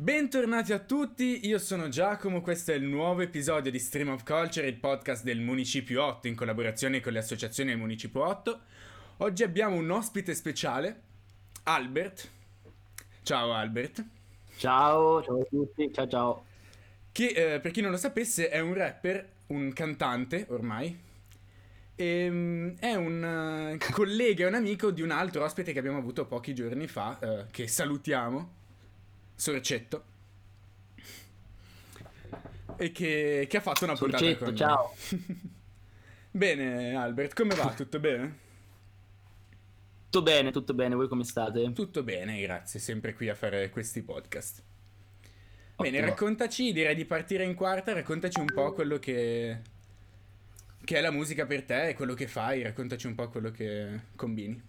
Bentornati a tutti, io sono Giacomo, questo è il nuovo episodio di Stream of Culture, il podcast del Municipio 8 in collaborazione con le associazioni del Municipio 8. Oggi abbiamo un ospite speciale, Albert. Ciao Albert. Ciao, ciao a tutti, ciao ciao. Che eh, per chi non lo sapesse è un rapper, un cantante ormai, e, um, è un uh, collega e un amico di un altro ospite che abbiamo avuto pochi giorni fa, uh, che salutiamo, Sorcetto. E che, che ha fatto una puntata Sorcetto, con ciao. bene, Albert, come va? Tutto bene? Tutto bene, tutto bene, voi come state? Tutto bene, grazie, sempre qui a fare questi podcast. Bene, Ottimo. raccontaci, direi di partire in quarta, raccontaci un po' quello che, che è la musica per te, quello che fai, raccontaci un po' quello che combini.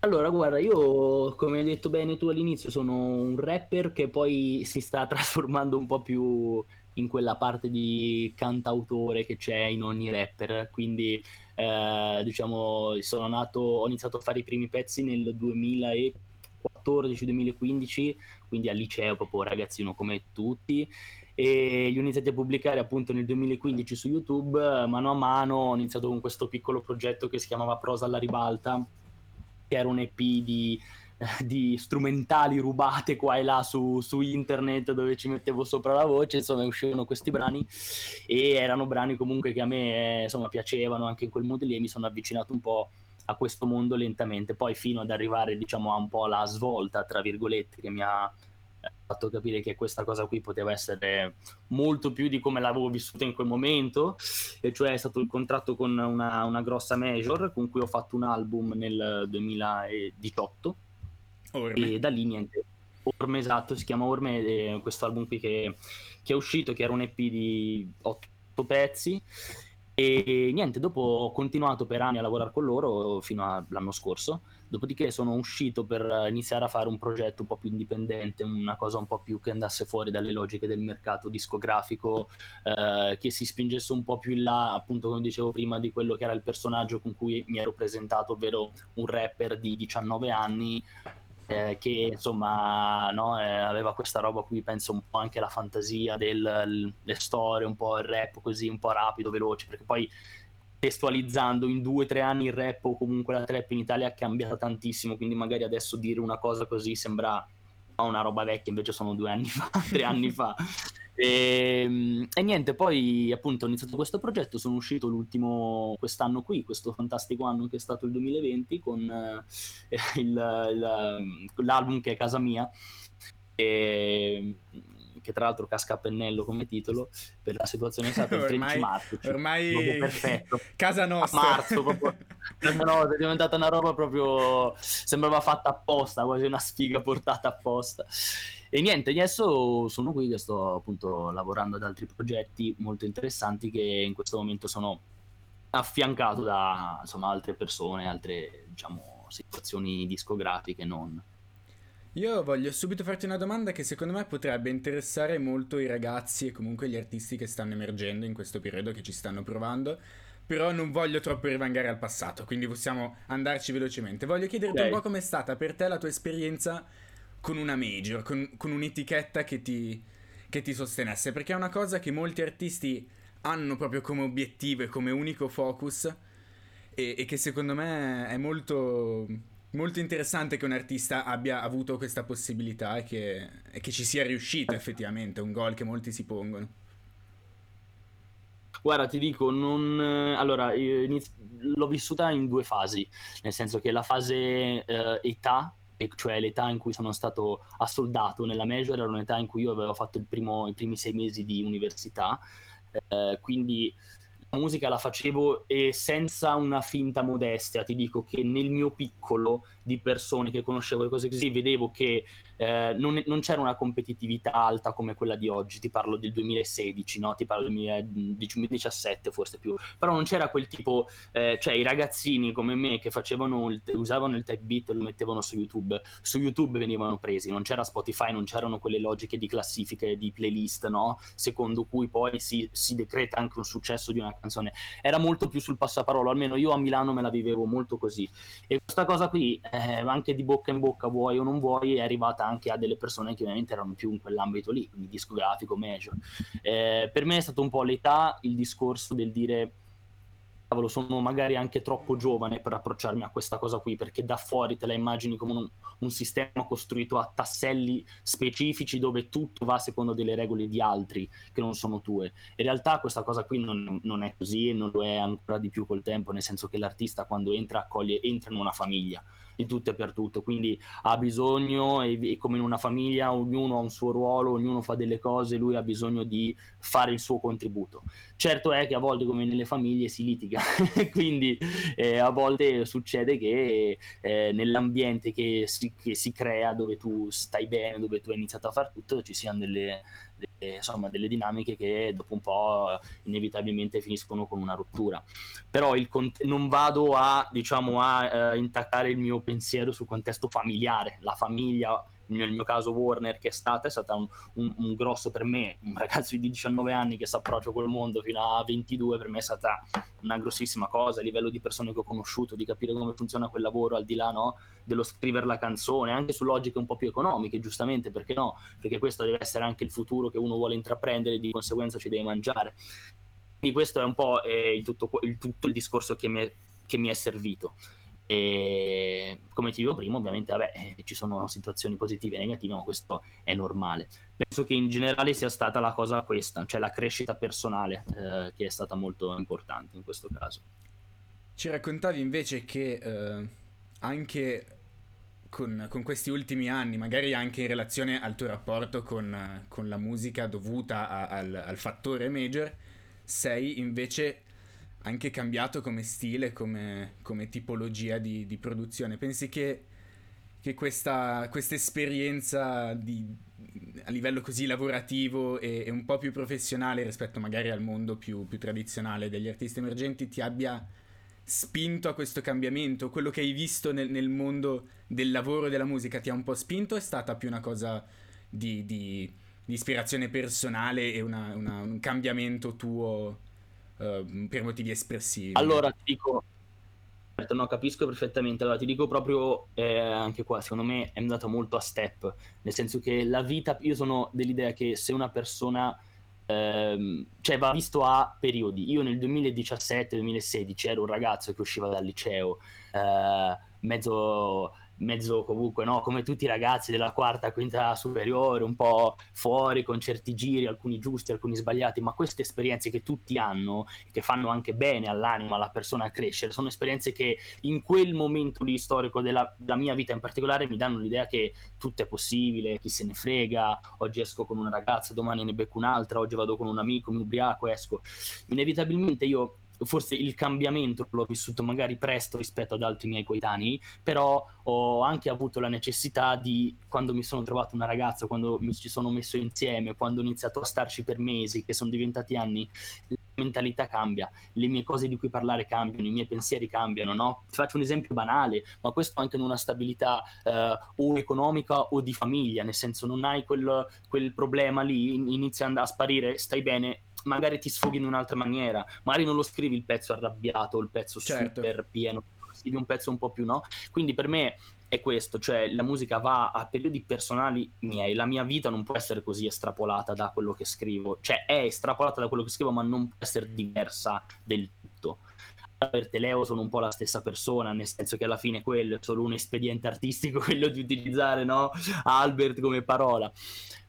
Allora, guarda, io come hai detto bene tu all'inizio sono un rapper che poi si sta trasformando un po' più in quella parte di cantautore che c'è in ogni rapper, quindi eh, diciamo sono nato, ho iniziato a fare i primi pezzi nel 2014-2015, quindi al liceo proprio ragazzino come tutti e li ho iniziati a pubblicare appunto nel 2015 su YouTube, mano a mano ho iniziato con questo piccolo progetto che si chiamava Prosa alla ribalta, che era un EP di, di strumentali rubate qua e là su, su, internet dove ci mettevo sopra la voce, insomma uscivano questi brani e erano brani comunque che a me insomma piacevano anche in quel modo lì e mi sono avvicinato un po' a questo mondo lentamente, poi fino ad arrivare diciamo a un po' la svolta tra virgolette che mi ha fatto capire che questa cosa qui poteva essere molto più di come l'avevo vissuta in quel momento, e cioè è stato il contratto con una, una grossa major con cui ho fatto un album nel 2018 Orme. e da lì niente. Orme esatto, si chiama Orme, eh, questo album qui che, che è uscito, che era un EP di otto pezzi e niente, dopo ho continuato per anni a lavorare con loro fino all'anno scorso Dopodiché sono uscito per iniziare a fare un progetto un po' più indipendente, una cosa un po' più che andasse fuori dalle logiche del mercato discografico, eh, che si spingesse un po' più in là, appunto come dicevo prima, di quello che era il personaggio con cui mi ero presentato, ovvero un rapper di 19 anni eh, che insomma no, eh, aveva questa roba qui penso un po' anche la fantasia delle storie, un po' il rap così, un po' rapido, veloce, perché poi testualizzando in due o tre anni il rap o comunque la trap in Italia è cambiata tantissimo, quindi magari adesso dire una cosa così sembra una roba vecchia, invece sono due anni fa, tre anni fa. E, e, niente, poi appunto ho iniziato questo progetto, sono uscito l'ultimo quest'anno qui, questo fantastico anno che è stato il 2020 con eh, il, il, l'album che è Casa Mia. E, che tra l'altro casca a pennello come titolo per la situazione è stata il 13 ormai, marzo cioè, ormai perfetto. casa nostra. a marzo proprio. No, è diventata una roba proprio sembrava fatta apposta quasi una sfiga portata apposta. E niente adesso sono qui che sto appunto lavorando ad altri progetti molto interessanti che in questo momento sono affiancato da insomma altre persone altre diciamo situazioni discografiche non io voglio subito farti una domanda che secondo me potrebbe interessare molto i ragazzi e comunque gli artisti che stanno emergendo in questo periodo, che ci stanno provando, però non voglio troppo rivangare al passato, quindi possiamo andarci velocemente. Voglio chiederti okay. un po' com'è stata per te la tua esperienza con una major, con, con un'etichetta che ti, che ti sostenesse, perché è una cosa che molti artisti hanno proprio come obiettivo e come unico focus e, e che secondo me è molto molto interessante che un artista abbia avuto questa possibilità e che, e che ci sia riuscito effettivamente, un gol che molti si pongono. Guarda, ti dico, non... allora, iniz... l'ho vissuta in due fasi, nel senso che la fase eh, età, cioè l'età in cui sono stato assoldato nella major, era un'età in cui io avevo fatto primo, i primi sei mesi di università, eh, quindi musica la facevo e senza una finta modestia, ti dico che nel mio piccolo di persone che conoscevo le cose così, vedevo che eh, non, non, c'era una competitività alta come quella di oggi, ti parlo del 2016, no? ti parlo del 2017 forse più, però non c'era quel tipo, eh, cioè i ragazzini come me che facevano il, usavano il type beat e lo mettevano su YouTube, su YouTube venivano presi, non c'era Spotify, non c'erano quelle logiche di classifiche, di playlist, no? secondo cui poi si, si decreta anche un successo di una canzone, era molto più sul passaparola, almeno io a Milano me la vivevo molto così e questa cosa qui, eh, anche di bocca in bocca vuoi o non vuoi, è arrivata anche a delle persone che ovviamente erano più in quell'ambito lì, quindi discografico, major. Eh, per me è stato un po' l'età il discorso del dire cavolo, sono magari anche troppo giovane per approcciarmi a questa cosa qui, perché da fuori te la immagini come un, un, sistema costruito a tasselli specifici dove tutto va secondo delle regole di altri che non sono tue. In realtà questa cosa qui non, non è così e non lo è ancora di più col tempo, nel senso che l'artista quando entra accoglie, entra in una famiglia di tutto e per tutto, quindi ha bisogno, e, e, come in una famiglia, ognuno ha un suo ruolo, ognuno fa delle cose, lui ha bisogno di fare il suo contributo. Certo è che a volte, come nelle famiglie, si litiga, quindi eh, a volte succede che eh, nell'ambiente che si, che si crea, dove tu stai bene, dove tu hai iniziato a fare tutto, ci siano delle, delle, insomma, delle dinamiche che dopo un po' inevitabilmente finiscono con una rottura. Però il, non vado a, diciamo, a eh, intaccare il mio pensiero sul contesto familiare, la famiglia nel mio caso Warner che è stata, è stata un, un, un, grosso per me, un ragazzo di 19 anni che si approccia col mondo fino a 22, per me è stata una grossissima cosa a livello di persone che ho conosciuto, di capire come funziona quel lavoro al di là no, dello scrivere la canzone, anche su logiche un po' più economiche, giustamente, perché no? Perché questo deve essere anche il futuro che uno vuole intraprendere e di conseguenza ci deve mangiare. Quindi questo è un po' eh, il, tutto, il, tutto il discorso che mi è, che mi è servito. E come ti dicevo prima, ovviamente vabbè, eh, ci sono situazioni positive e negative, ma questo è normale. Penso che in generale sia stata la cosa questa, cioè la crescita personale, eh, che è stata molto importante in questo caso. Ci raccontavi invece che eh, anche con, con, questi ultimi anni, magari anche in relazione al tuo rapporto con, con la musica dovuta a, al, al fattore major, sei invece anche cambiato come stile, come, come tipologia di, di, produzione. Pensi che, che questa esperienza a livello così lavorativo e, e, un po' più professionale rispetto magari al mondo più, più tradizionale degli artisti emergenti ti abbia spinto a questo cambiamento? Quello che hai visto nel, nel mondo del lavoro e della musica ti ha un po' spinto o è stata più una cosa di, di, di ispirazione personale e una, una, un cambiamento tuo uh, per motivi espressivi. Allora ti dico, certo, no, capisco perfettamente. Allora ti dico proprio eh, anche qua, secondo me è andato molto a step, nel senso che la vita, io sono dell'idea che se una persona ehm, cioè va visto a periodi. Io nel 2017-2016 ero un ragazzo che usciva dal liceo, eh, mezzo mezzo comunque, no? come tutti i ragazzi della quarta, quinta superiore, un po' fuori con certi giri, alcuni giusti, alcuni sbagliati, ma queste esperienze che tutti hanno, che fanno anche bene all'anima, alla persona a crescere, sono esperienze che in quel momento lì storico della, della mia vita in particolare mi danno l'idea che tutto è possibile, chi se ne frega, oggi esco con una ragazza, domani ne becco un'altra, oggi vado con un amico, mi ubriaco, esco. Inevitabilmente io forse il cambiamento l'ho vissuto magari presto rispetto ad altri miei coetanei, però ho anche avuto la necessità di, quando mi sono trovato una ragazza, quando mi ci sono messo insieme, quando ho iniziato a starci per mesi, che sono diventati anni, la mentalità cambia, le mie cose di cui parlare cambiano, i miei pensieri cambiano, no? Ti faccio un esempio banale, ma questo anche in una stabilità eh, o economica o di famiglia, nel senso non hai quel, quel problema lì, inizia a sparire, stai bene, magari ti sfoghi in un'altra maniera, magari non lo scrivi il pezzo arrabbiato, il pezzo certo. super pieno, scrivi un pezzo un po' più no. Quindi per me è questo, cioè la musica va a periodi personali miei, la mia vita non può essere così estrapolata da quello che scrivo, cioè è estrapolata da quello che scrivo ma non può essere diversa del tutto. Per Teleo sono un po' la stessa persona, nel senso che alla fine quello è solo un espediente artistico, quello di utilizzare no? Albert come parola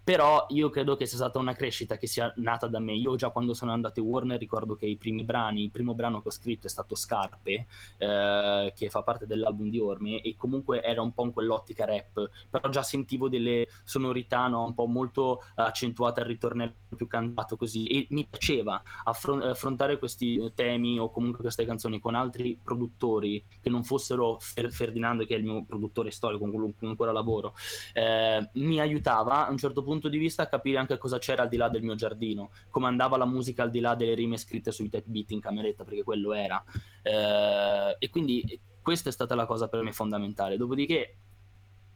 però io credo che sia stata una crescita che sia nata da me. Io già quando sono andato in Warner ricordo che i primi brani, il primo brano che ho scritto è stato Scarpe, eh, che fa parte dell'album di Orme, e comunque era un po' in quell'ottica rap, però già sentivo delle sonorità no, un po' molto accentuate al ritornello più cantato così, e mi piaceva affron- affrontare questi temi o comunque queste canzoni con altri produttori che non fossero Fer- Ferdinando, che è il mio produttore storico con cui ancora lavoro, eh, mi aiutava. A un certo punto punto di vista capire anche cosa c'era al di là del mio giardino, come andava la musica al di là delle rime scritte sui type beat in cameretta, perché quello era. Eh, e quindi questa è stata la cosa per me fondamentale. Dopodiché,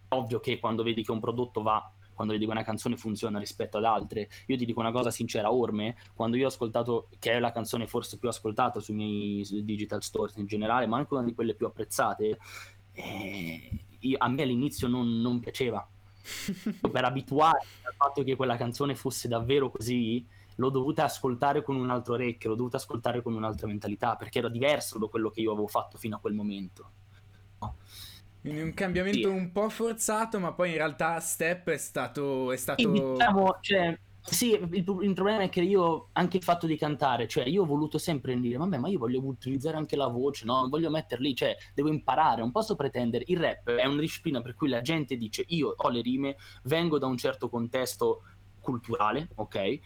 ovvio che quando vedi che un prodotto va quando vedi che una canzone funziona rispetto ad altre. Io ti dico una cosa sincera, Orme, quando io ho ascoltato, che è la canzone forse più ascoltata sui miei digital stores in generale, ma anche una di quelle più apprezzate, eh, io, a me all'inizio non, non piaceva per abituarmi al fatto che quella canzone fosse davvero così, l'ho dovuta ascoltare con un altro orecchio, l'ho dovuta ascoltare con un'altra mentalità, perché era diverso da quello che io avevo fatto fino a quel momento. No. Quindi un cambiamento sì. un po' forzato, ma poi in realtà Step è stato... È stato... Sì, diciamo, cioè, sì, il, il, problema è che io, anche il fatto di cantare, cioè io ho voluto sempre dire, vabbè, ma io voglio utilizzare anche la voce, no? Voglio metterli, cioè, devo imparare, non posso pretendere. Il rap è una disciplina per cui la gente dice, io ho le rime, vengo da un certo contesto culturale, ok?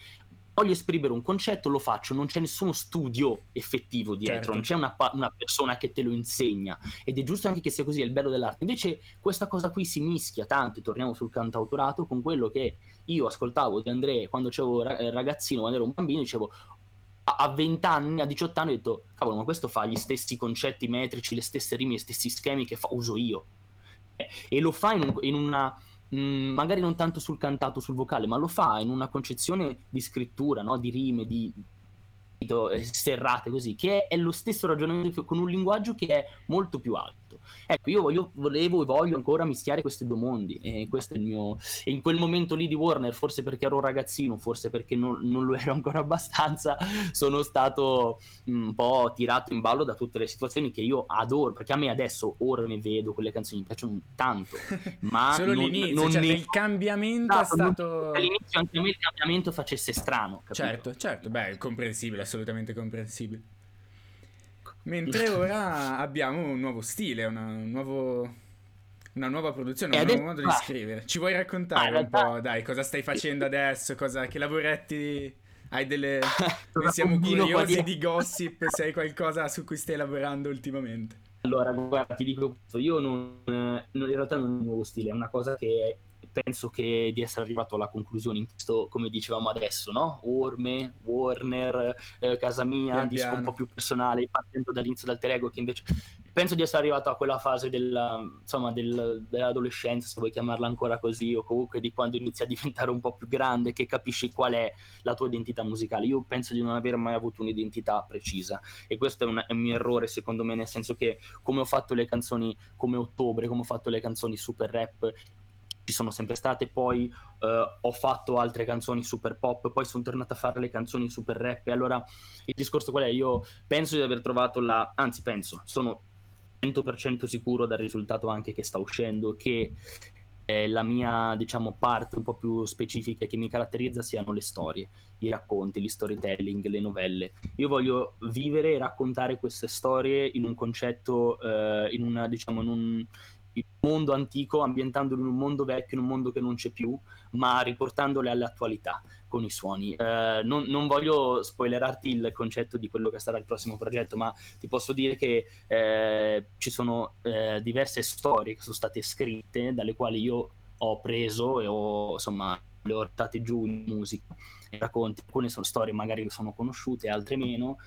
Voglio esprimere un concetto, lo faccio, non c'è nessuno studio effettivo dietro, certo. non c'è una, una, persona che te lo insegna ed è giusto anche che sia così, è il bello dell'arte. Invece questa cosa qui si mischia tanto, torniamo sul cantautorato, con quello che io ascoltavo di Andrea quando ero ragazzino, quando ero un bambino, dicevo a 20 anni, a 18 anni ho detto, cavolo, ma questo fa gli stessi concetti metrici, le stesse rime, gli stessi schemi che fa, uso io. E lo fa in, un, in una Mm, magari non tanto sul cantato, sul vocale, ma lo fa in una concezione di scrittura, no? di rime, di serrate così, che è lo stesso ragionamento con un linguaggio che è molto più alto. Ecco, io voglio, volevo e voglio ancora mischiare questi due mondi e questo è il mio... E in quel momento lì di Warner, forse perché ero ragazzino, forse perché non, non lo ero ancora abbastanza, sono stato un po' tirato in ballo da tutte le situazioni che io adoro, perché a me adesso, ora ne vedo, quelle canzoni mi piacciono tanto, ma... Solo non, l'inizio, non cioè ne... il cambiamento no, è stato... All'inizio anche a me il cambiamento facesse strano, capito? Certo, certo, beh, è comprensibile, assolutamente comprensibile. Mentre ora abbiamo un nuovo stile, una, un nuovo, una nuova produzione, un nuovo modo di scrivere. Ci vuoi raccontare ah, un po', dai, cosa stai facendo adesso? Cosa, che lavoretti hai delle... Siamo curiosi di gossip, se hai qualcosa su cui stai lavorando ultimamente. Allora, guarda, ti dico questo, io non, non, in realtà non è un nuovo stile, è una cosa che penso che di essere arrivato alla conclusione in questo, come dicevamo adesso, no? Orme, Warner, eh, casa mia, pian disco un po' più personale, partendo dall'inizio dell'alter ego, che invece penso di essere arrivato a quella fase della, insomma, del, dell'adolescenza, se vuoi chiamarla ancora così, o comunque di quando inizi a diventare un po' più grande, che capisci qual è la tua identità musicale. Io penso di non aver mai avuto un'identità precisa e questo è un, è un mio errore secondo me, nel senso che come ho fatto le canzoni come Ottobre, come ho fatto le canzoni super rap, ci sono sempre state, poi uh, ho fatto altre canzoni super pop, poi sono tornato a fare le canzoni super rap e allora il discorso qual è? Io penso di aver trovato la, anzi penso, sono 100% sicuro dal risultato anche che sta uscendo che eh, la mia diciamo parte un po' più specifica che mi caratterizza siano le storie, i racconti, gli storytelling, le novelle. Io voglio vivere e raccontare queste storie in un concetto, eh, in una diciamo in un il mondo antico, ambientandolo in un mondo vecchio, in un mondo che non c'è più, ma riportandole all'attualità con i suoni. Eh, non, non, voglio spoilerarti il concetto di quello che sarà il prossimo progetto, ma ti posso dire che eh, ci sono eh, diverse storie che sono state scritte, dalle quali io ho preso e ho, insomma, le ho portate giù in musica racconti. Alcune sono storie magari che sono conosciute, altre meno,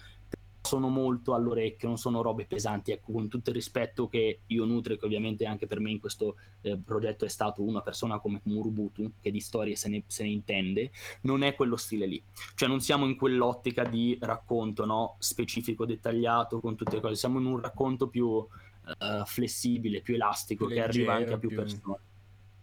sono molto all'orecchio, non sono robe pesanti, ecco, con tutto il rispetto che io nutro, che ovviamente anche per me in questo eh, progetto è stato una persona come Murubutu, che di storie se ne, se ne, intende, non è quello stile lì. Cioè non siamo in quell'ottica di racconto no? specifico, dettagliato, con tutte le cose, siamo in un racconto più uh, flessibile, più elastico, più leggero, che arriva anche a più, più... persone.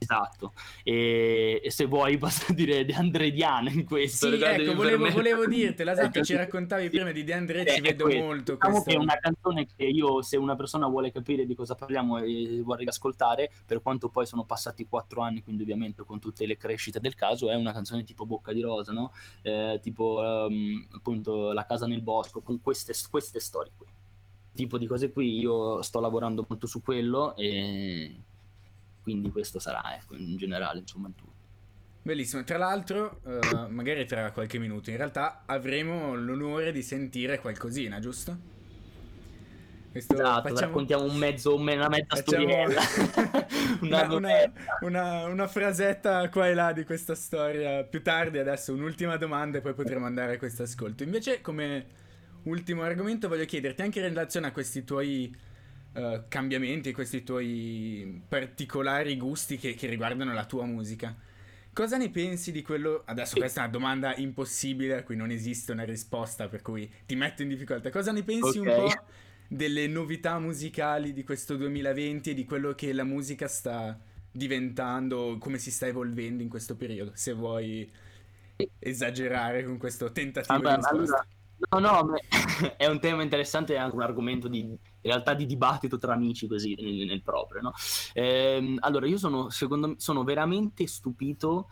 Esatto, e, e, se vuoi posso dire De Andre Diana in questo. Sì, ecco, volevo, volevo dirtelo, esatto, ci raccontavi prima di De Andre, ci vedo questo. molto diciamo questo. che è una canzone che io, se una persona vuole capire di cosa parliamo e vuole ascoltare, per quanto poi sono passati quattro anni, quindi ovviamente con tutte le crescite del caso, è una canzone tipo Bocca di Rosa, no? Eh, tipo um, appunto La casa nel bosco, con queste, queste storie qui. Tipo di cose qui, io sto lavorando molto su quello e quindi questo sarà ecco, in generale insomma tutto. Bellissimo, tra l'altro, uh, magari tra qualche minuto, in realtà avremo l'onore di sentire qualcosina, giusto? Questo esatto, facciamo... raccontiamo un mezzo, una mezza facciamo... storiella. una, una, una, una, frasetta qua e là di questa storia. Più tardi, adesso un'ultima domanda e poi potremo andare a questo ascolto. Invece, come ultimo argomento, voglio chiederti anche in relazione a questi tuoi uh, cambiamenti, questi tuoi particolari gusti che, che, riguardano la tua musica. Cosa ne pensi di quello? Adesso questa è una domanda impossibile a cui non esiste una risposta, per cui ti metto in difficoltà. Cosa ne pensi okay. un po' delle novità musicali di questo 2020 e di quello che la musica sta diventando, come si sta evolvendo in questo periodo, se vuoi esagerare con questo tentativo Vabbè, di risposta. Allora, no, no, è un tema interessante e anche un argomento di, in realtà di dibattito tra amici così nel, nel proprio, no? ehm, allora, io sono, secondo sono veramente stupito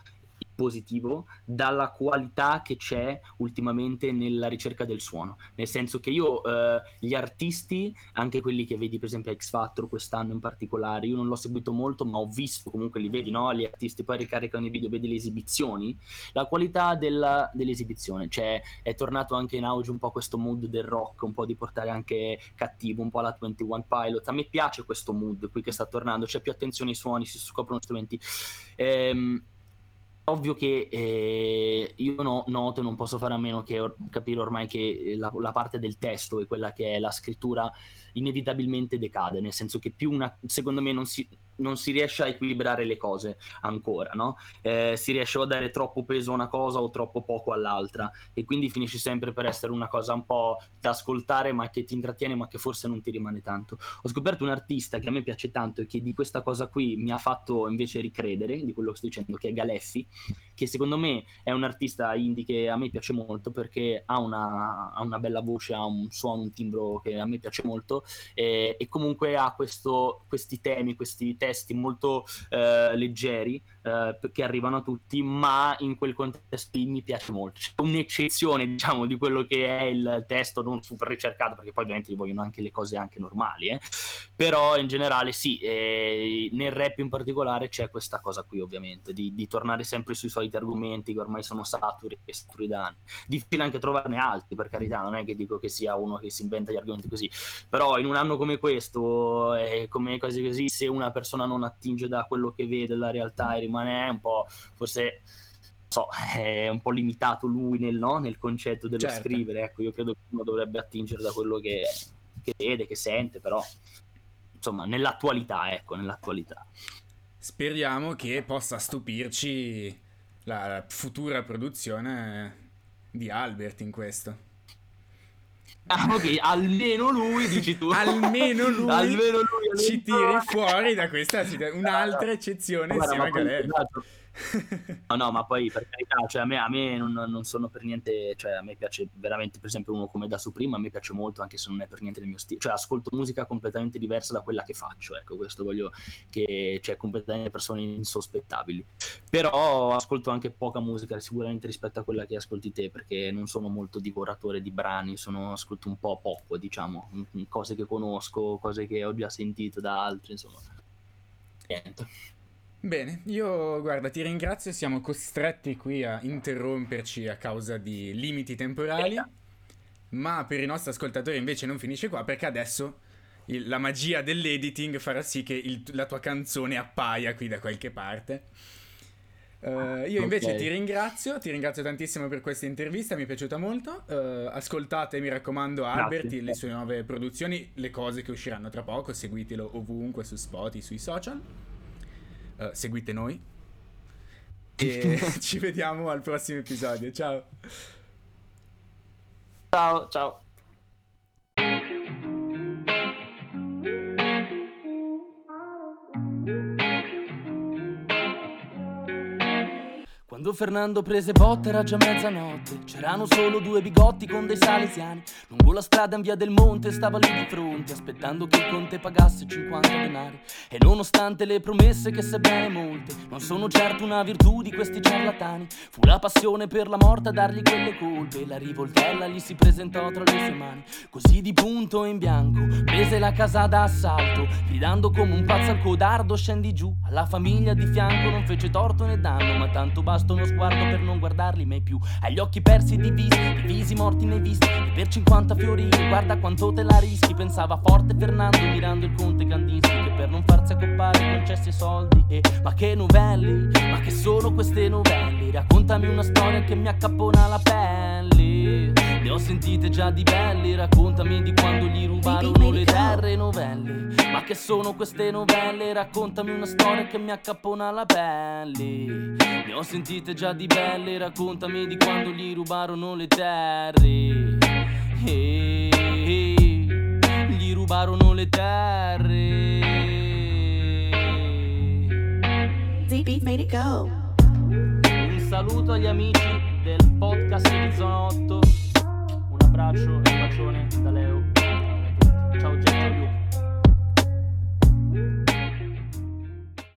positivo dalla qualità che c'è ultimamente nella ricerca del suono. Nel senso che io, eh, gli artisti, anche quelli che vedi per esempio a X Factor quest'anno in particolare, io non l'ho seguito molto, ma ho visto comunque li vedi, no? Gli artisti poi ricaricano i video, vedi le esibizioni, la qualità della, dell'esibizione, cioè è tornato anche in auge un po' questo mood del rock, un po' di portare anche cattivo, un po' la 21 Pilot. A me piace questo mood qui che sta tornando, c'è più attenzione ai suoni, si scoprono strumenti. Ehm, ovvio che eh, io no, noto e non posso fare a meno che or- capire ormai che la, la, parte del testo e quella che è la scrittura inevitabilmente decade, nel senso che più una, secondo me non si, non si riesce a equilibrare le cose ancora, no? Eh, si riesce a dare troppo peso a una cosa o troppo poco all'altra e quindi finisce sempre per essere una cosa un po' da ascoltare ma che ti intrattiene ma che forse non ti rimane tanto. Ho scoperto un artista che a me piace tanto e che di questa cosa qui mi ha fatto invece ricredere, di quello che sto dicendo, che è Galeffi, che secondo me è un artista indie che a me piace molto perché ha una, ha una bella voce, ha un suono, un timbro che a me piace molto e, e comunque ha questo, questi temi, questi testi molto eh, leggeri eh, che arrivano a tutti, ma in quel contesto mi piace molto. C'è un'eccezione, diciamo, di quello che è il testo non super ricercato, perché poi ovviamente gli vogliono anche le cose anche normali, eh? però in generale sì, eh, nel rap in particolare c'è questa cosa qui ovviamente, di, di, tornare sempre sui soliti argomenti che ormai sono saturi e saturi da anni. Difficile anche trovarne altri, per carità, non è che dico che sia uno che si inventa gli argomenti così, però in un anno come questo, e come cose così, se una persona non attinge da quello che vede la realtà e rimane rimane un po' forse so, è un po' limitato lui nel, no? nel concetto dello certo. scrivere. Ecco, io credo che uno dovrebbe attingere da quello che, che, vede, che sente, però insomma, nell'attualità, ecco, nell'attualità. Speriamo che possa stupirci la futura produzione di Albert in questo. Ah, ok, almeno lui, dici tu. almeno lui, almeno lui ci tiri fuori da questa un'altra eccezione Guarda, insieme a Galera. No, no, ma poi per carità, cioè a me, a me non, non, sono per niente, cioè a me piace veramente, per esempio, uno come da su prima, a me piace molto, anche se non è per niente il mio stile, cioè ascolto musica completamente diversa da quella che faccio, ecco, questo voglio che, cioè, completamente persone insospettabili. Però ascolto anche poca musica, sicuramente rispetto a quella che ascolti te, perché non sono molto divoratore di brani, sono, ascolto un po' poco, diciamo, cose che conosco, cose che ho già sentito da altri, insomma. Niente. Bene, io guarda, ti ringrazio, siamo costretti qui a interromperci a causa di limiti temporali, ma per i nostri ascoltatori invece non finisce qua perché adesso il, la magia dell'editing farà sì che il, la tua canzone appaia qui da qualche parte. Uh, io invece okay. ti ringrazio, ti ringrazio tantissimo per questa intervista, mi è piaciuta molto. Uh, ascoltate, mi raccomando, Albert, Grazie. le sue nuove produzioni, le cose che usciranno tra poco, seguitelo ovunque su Spotify, sui social uh, seguite noi. E ci vediamo al prossimo episodio. Ciao. Ciao, ciao. Quando Fernando prese botte era già mezzanotte. C'erano solo due bigotti con dei salesiani. Lungo la strada in via del monte stava lì di fronte Aspettando che il conte pagasse 50 denari. E nonostante le promesse che sebbene molte Non sono certo una virtù di questi ciarlatani. Fu la passione per la morte a dargli quelle colpe La rivoltella gli si presentò tra le sue mani. Così di punto in bianco prese la casa d'assalto Gridando come un pazzo al codardo scendi giù. Alla famiglia di fianco non fece torto né danno Ma tanto basta uno sguardo per non guardarli mai più. Agli occhi persi divisi, divisi morti nei visti. E per 50 fiorini, guarda quanto te la rischi. Pensava forte Fernando mirando il conte Kandinsky per non farsi accoppare concessi soldi. E ma che novelli, ma che sono queste novelli? Raccontami una storia che mi accappona la pelle. Ne ho sentite già di belli, raccontami di quando gli rubarono le terre novelli. Ma che sono queste novelle? Raccontami una storia che mi accappona la pelle. Ne ho sentite già di belle, raccontami di quando gli rubarono le terre. E, gli rubarono le terre. Made it go. Un saluto agli amici del podcast di Zona 8. Un abbraccio e un bacione da Leo. Ciao Jack